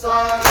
Hosanna,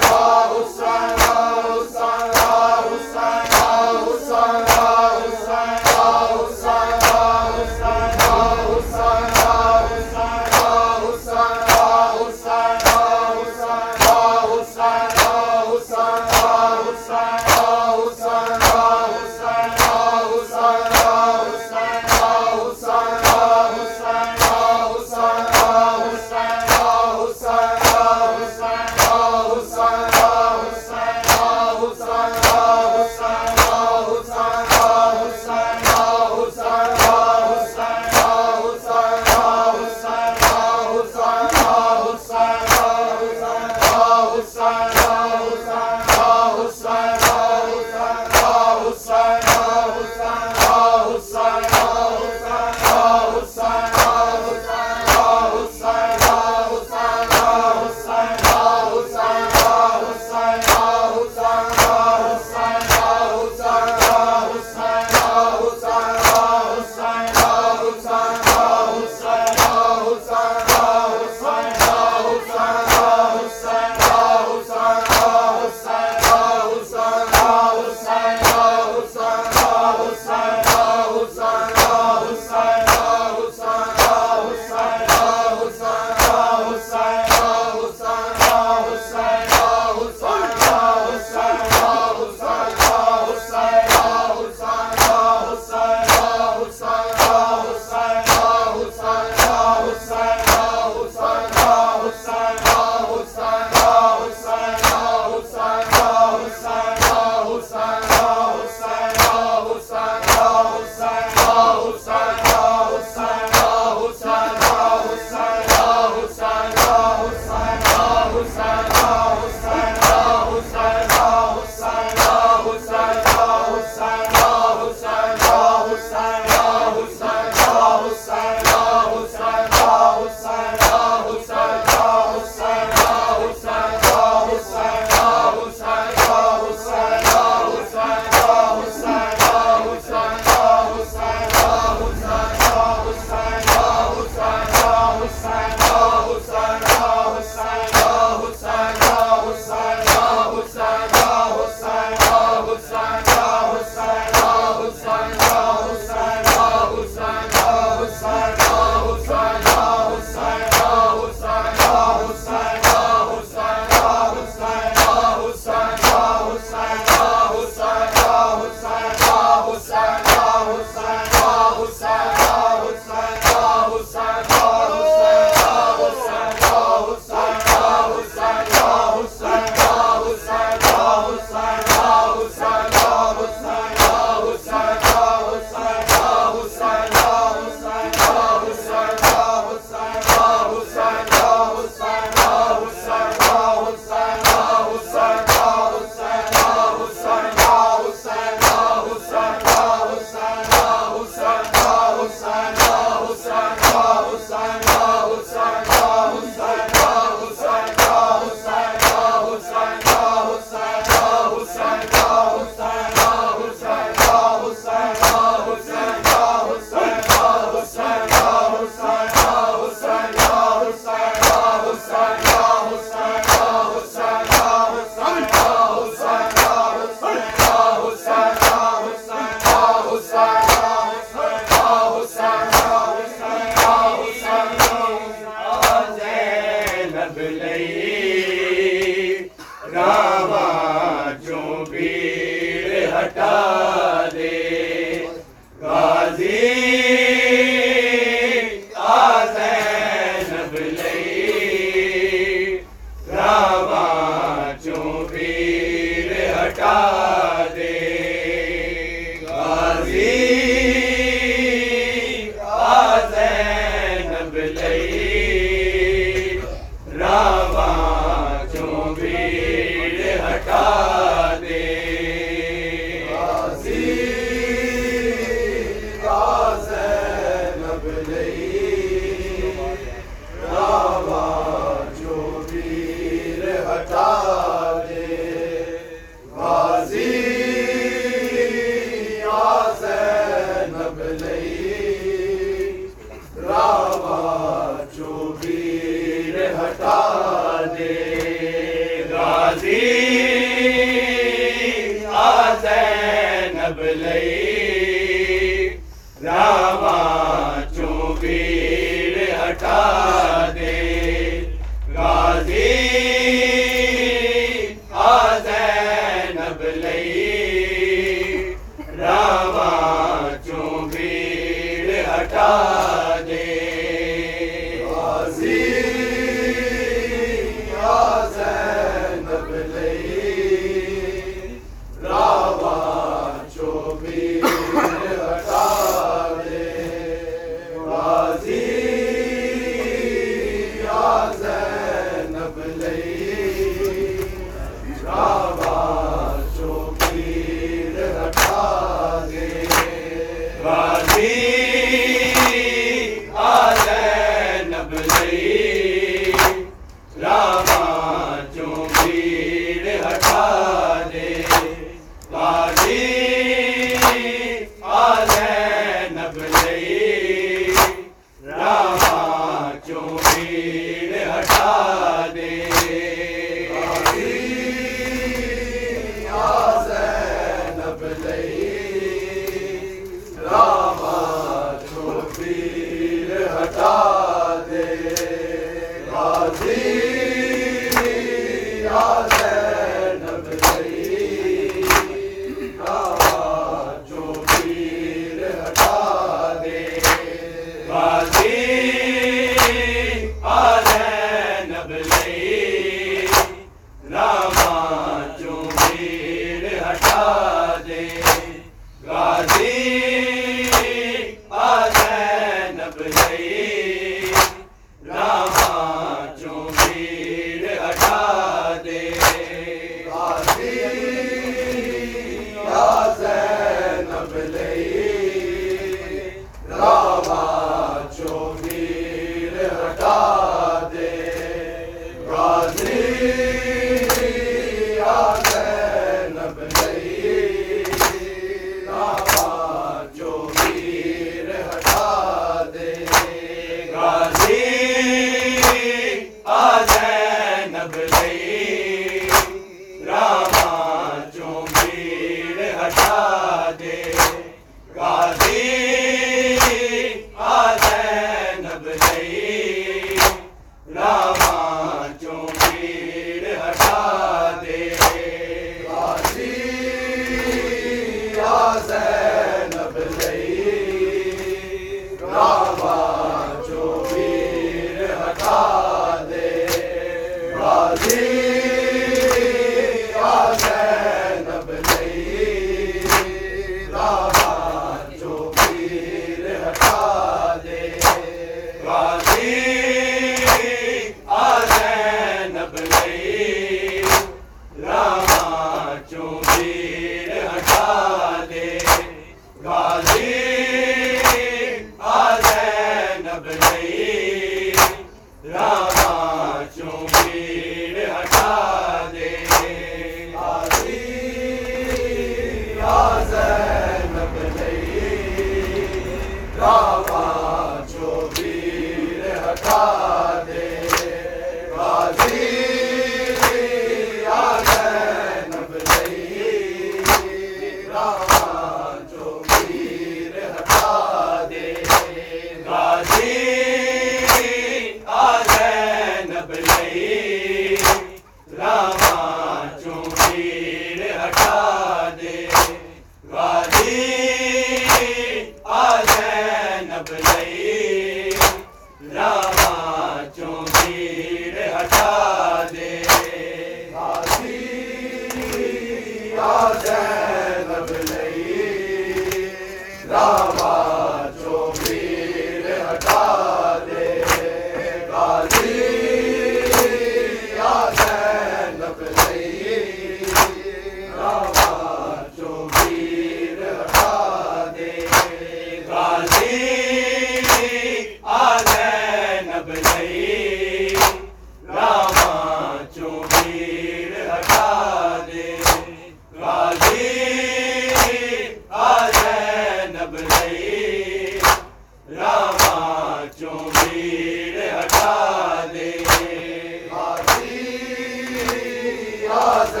زینب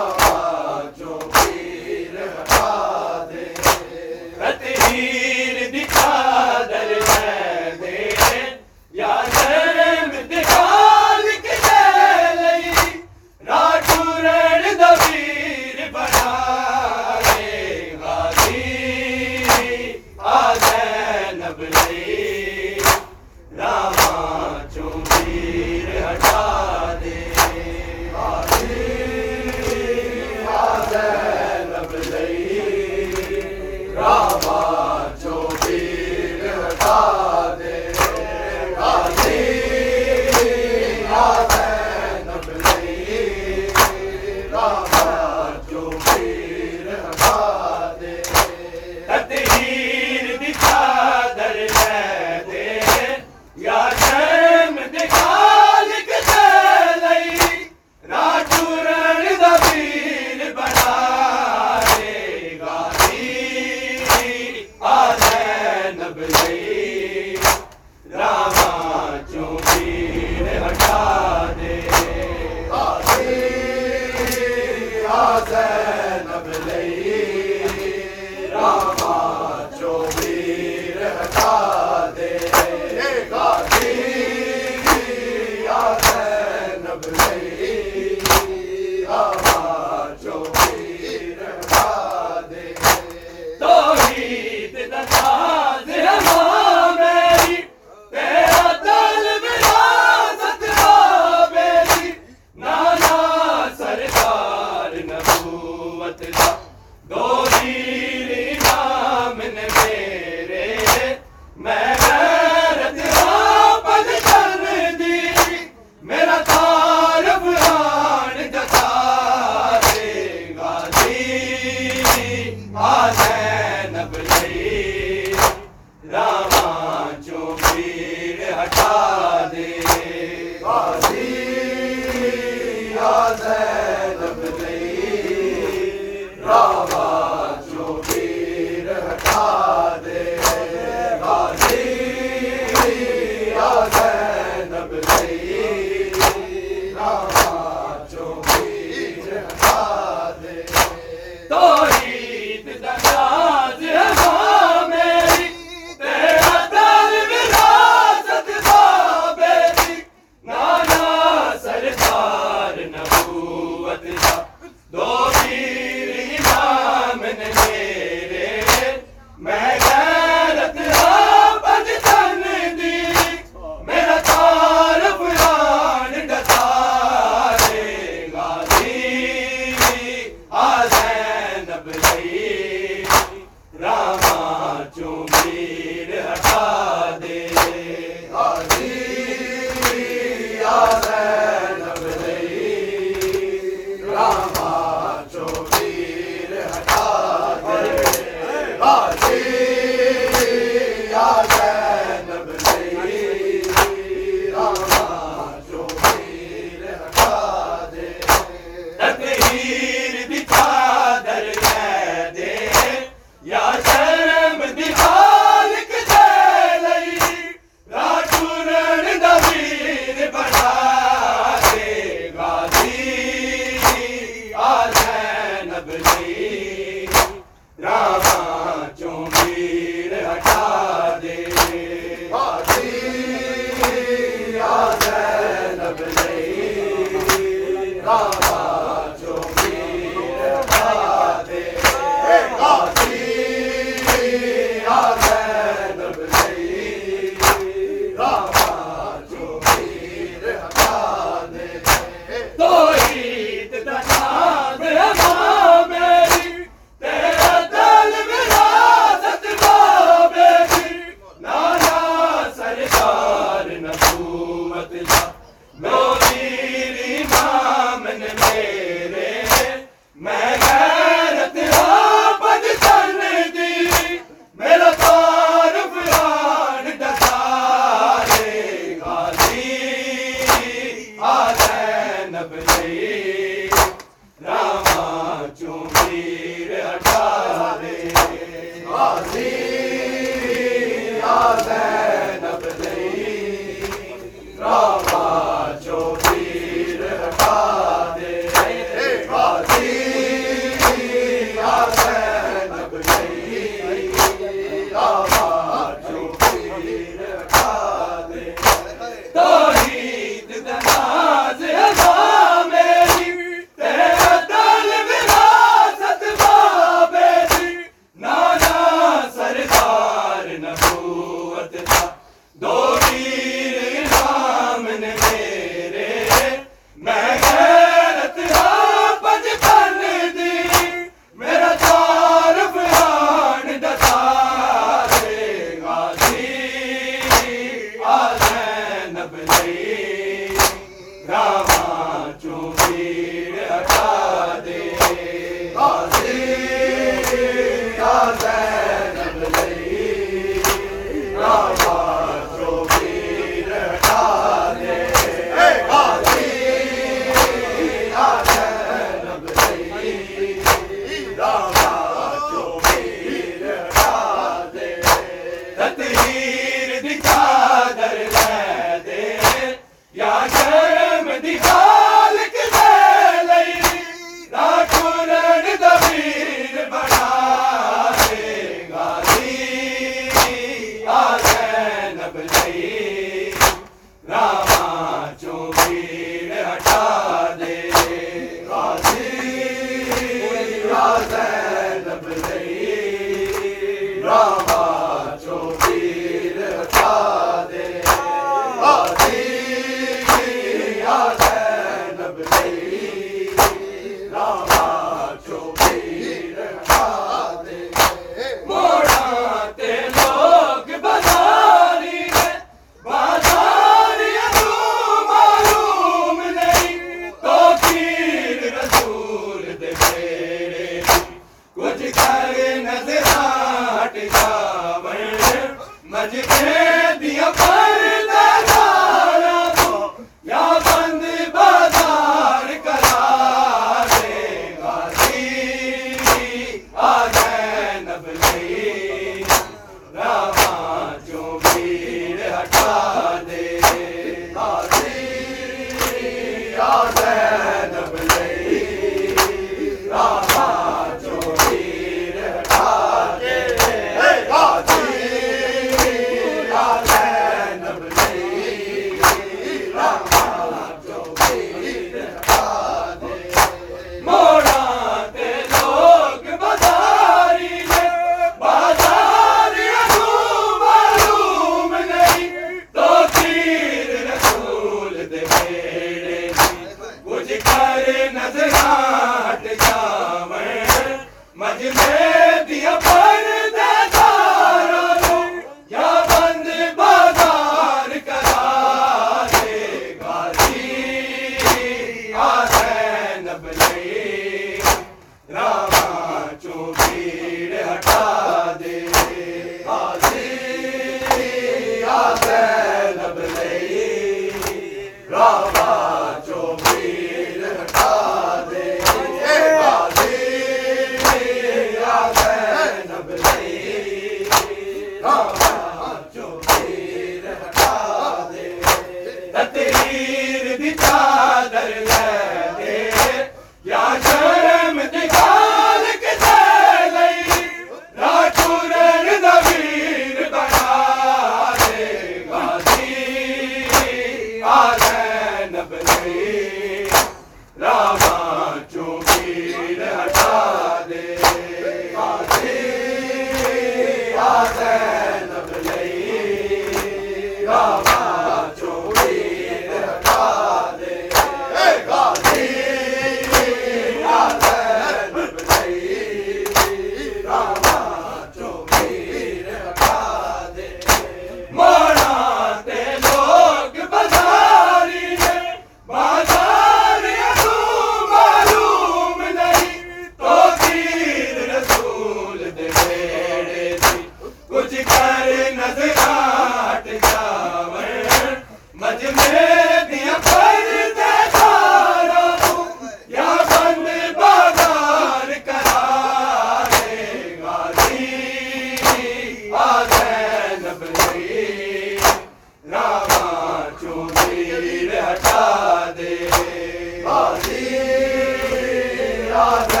میرا ہے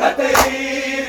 تتريد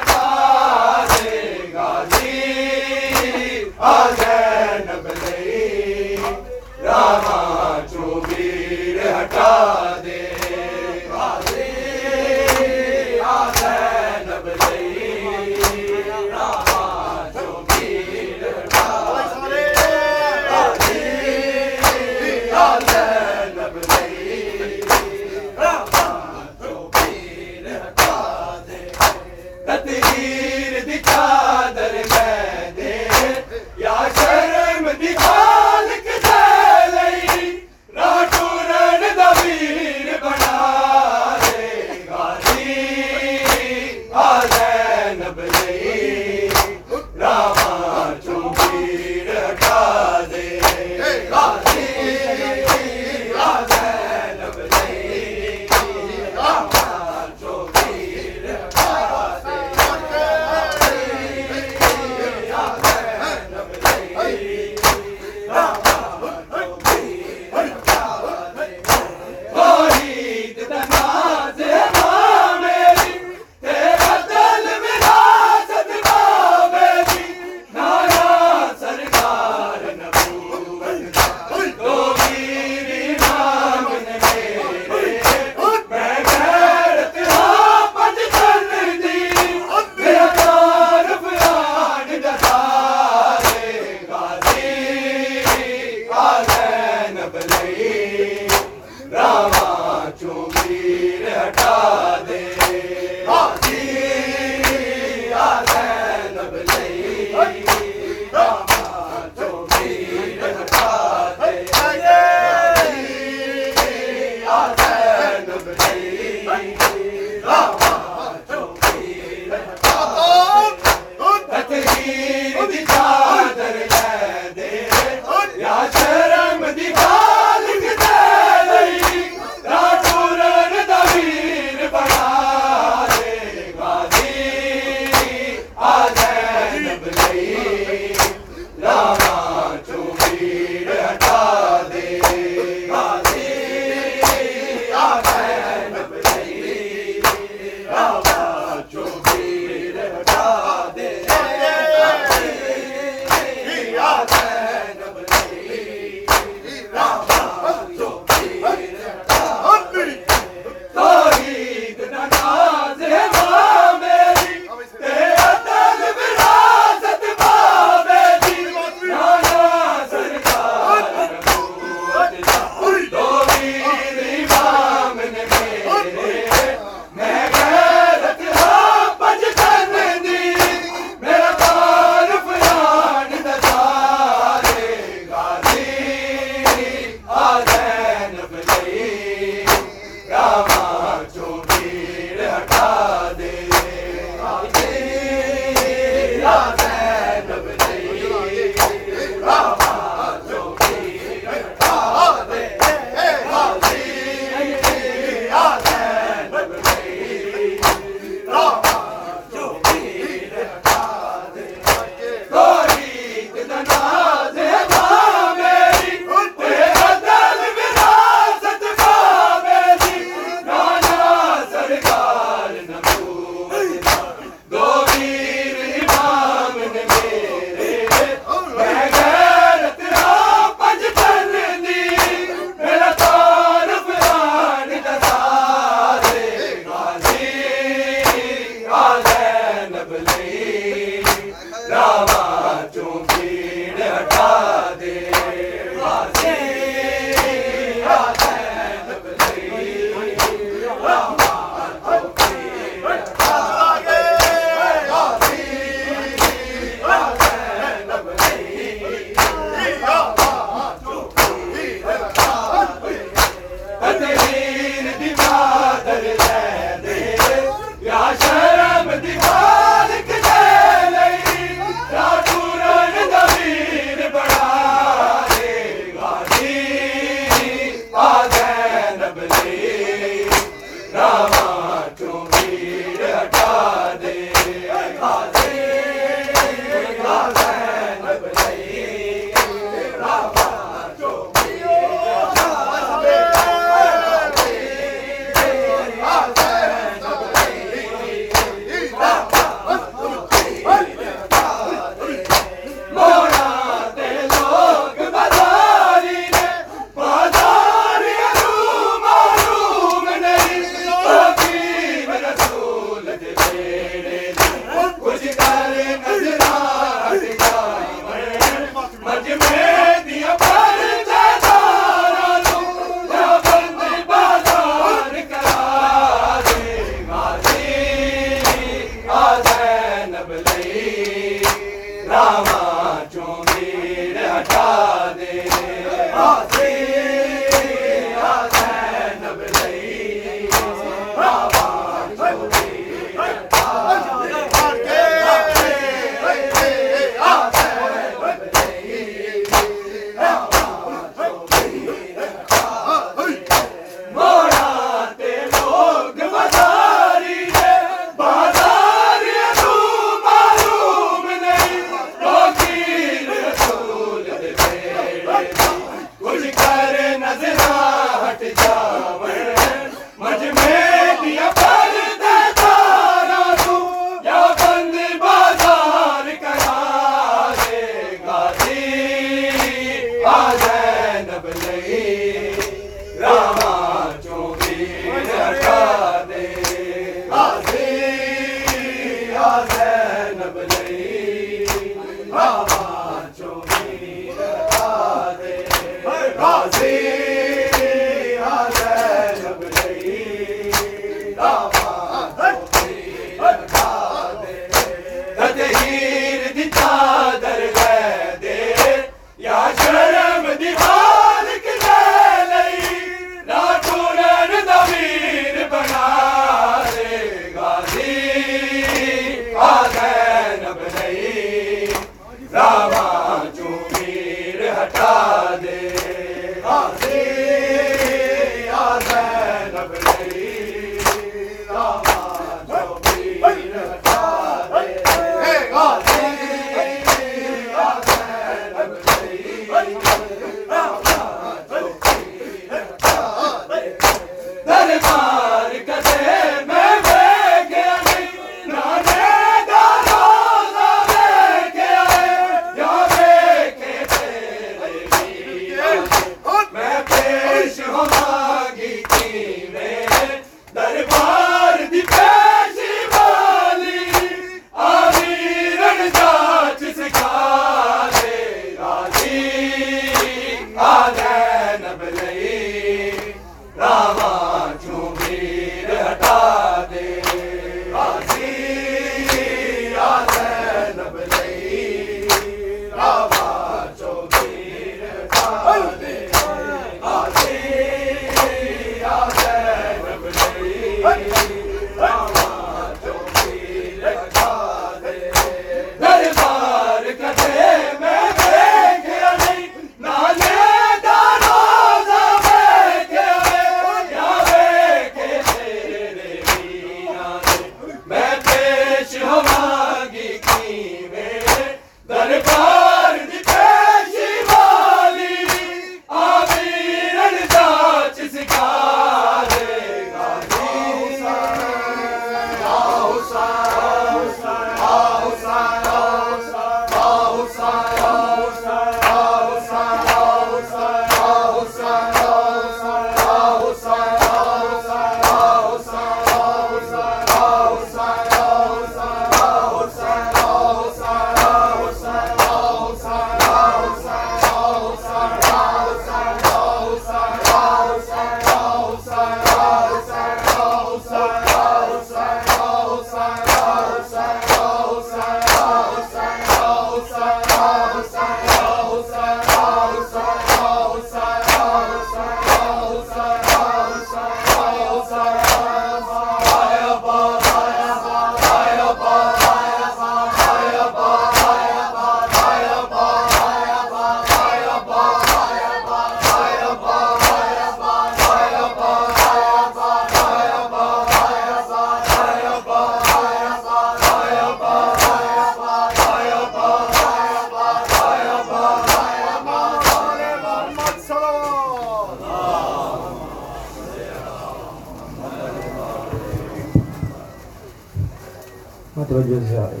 توجہ سے آئے۔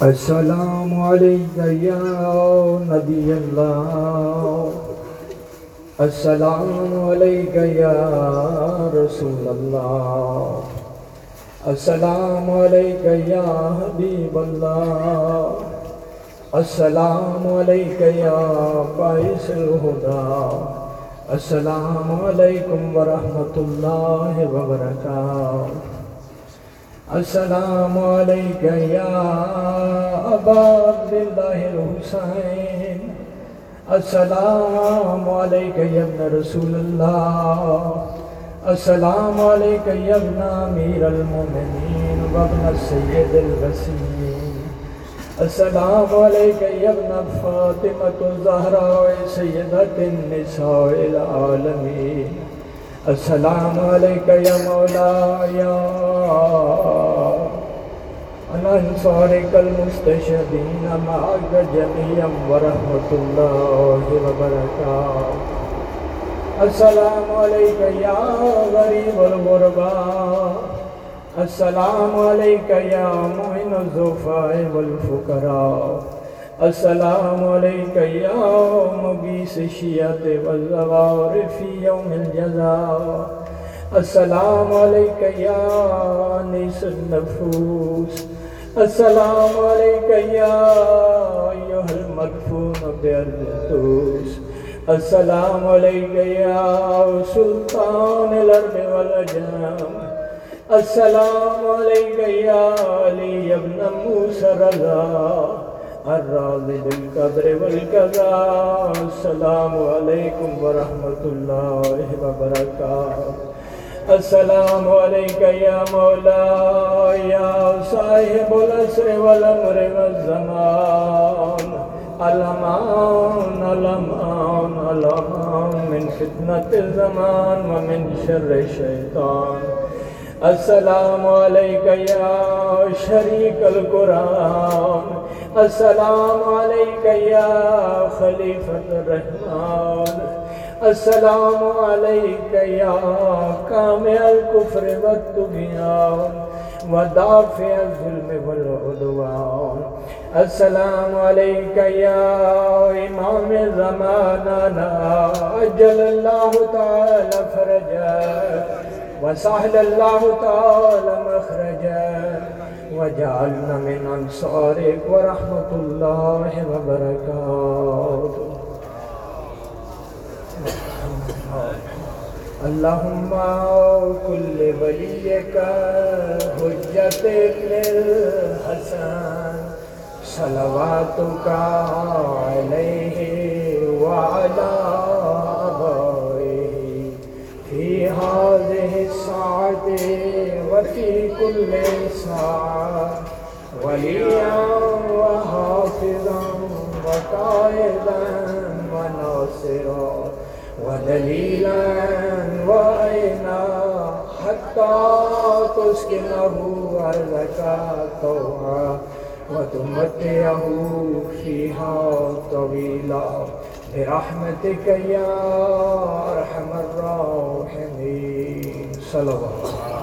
السلام علیکم یا نبی اللہ۔ السلام علیکم یا رسول اللہ۔ السلام علیکم یا حبیب اللہ۔ السلام علیکم یا باعث الہدا۔ السلام علیکم ورحمت اللہ وبرکاتہ۔ السلام علیکم یا ابا عبداللہ الحسین۔ السلام علیکم یا ابن رسول اللہ السلام علیکم یا ابن امیر المومنین وابن سید الوسیم السلام علیکم یا ابن فاطمة الزہراء سیدت النساء العالمین السلام علیکم یا مولا یا انصارک المستشدین معاک جميعا ورحمت اللہ وبرکاتہ السلام علیکم یا غریب الغربا السلام علیکم یا معین الزفاء والفقراء. السلام علیکم یا مغیث شیعت والزوار فی یوم الجزاء. السلام علیکم یا انیس النفوس. السلام علیکم یا ایوہ المدفون بیردتوس السلام علیکم یا سلطان الارض والجام السلام علیکم یا علی ابن موسیٰ رضا. الراضي بالقدر والقضاء. السلام عليكم ورحمة الله وبركاته. السلام عليك يا مولاي يا صاحب الأسر والأمر والزمان. الأمان الأمان الأمان من فتنة الزمان ومن شر الشيطان. السلام عليك يا شريك القرآن. السلام عليك يا خليفة الرحمن. السلام عليك يا كامع الكفر والطغيان ودافع الظلم والعدوان. السلام عليك يا إمام زماننا. أجل الله تعالى فرجك وسهل الله تعالى مخرجا وجعلنا من أنصارك ورحمة الله وبركاته. اللهم كل وليك حجة ابن الحسن صلواتك عليه وعلى أبائه في هذه الساعة وفي كل ساعة وليا وحافظا وقائدا وناصرا ودليلا وعينا حتى تسكنه أرضك طوعا وتمتعه فيها طويلا برحمتك يا أرحم الراحمين صلوات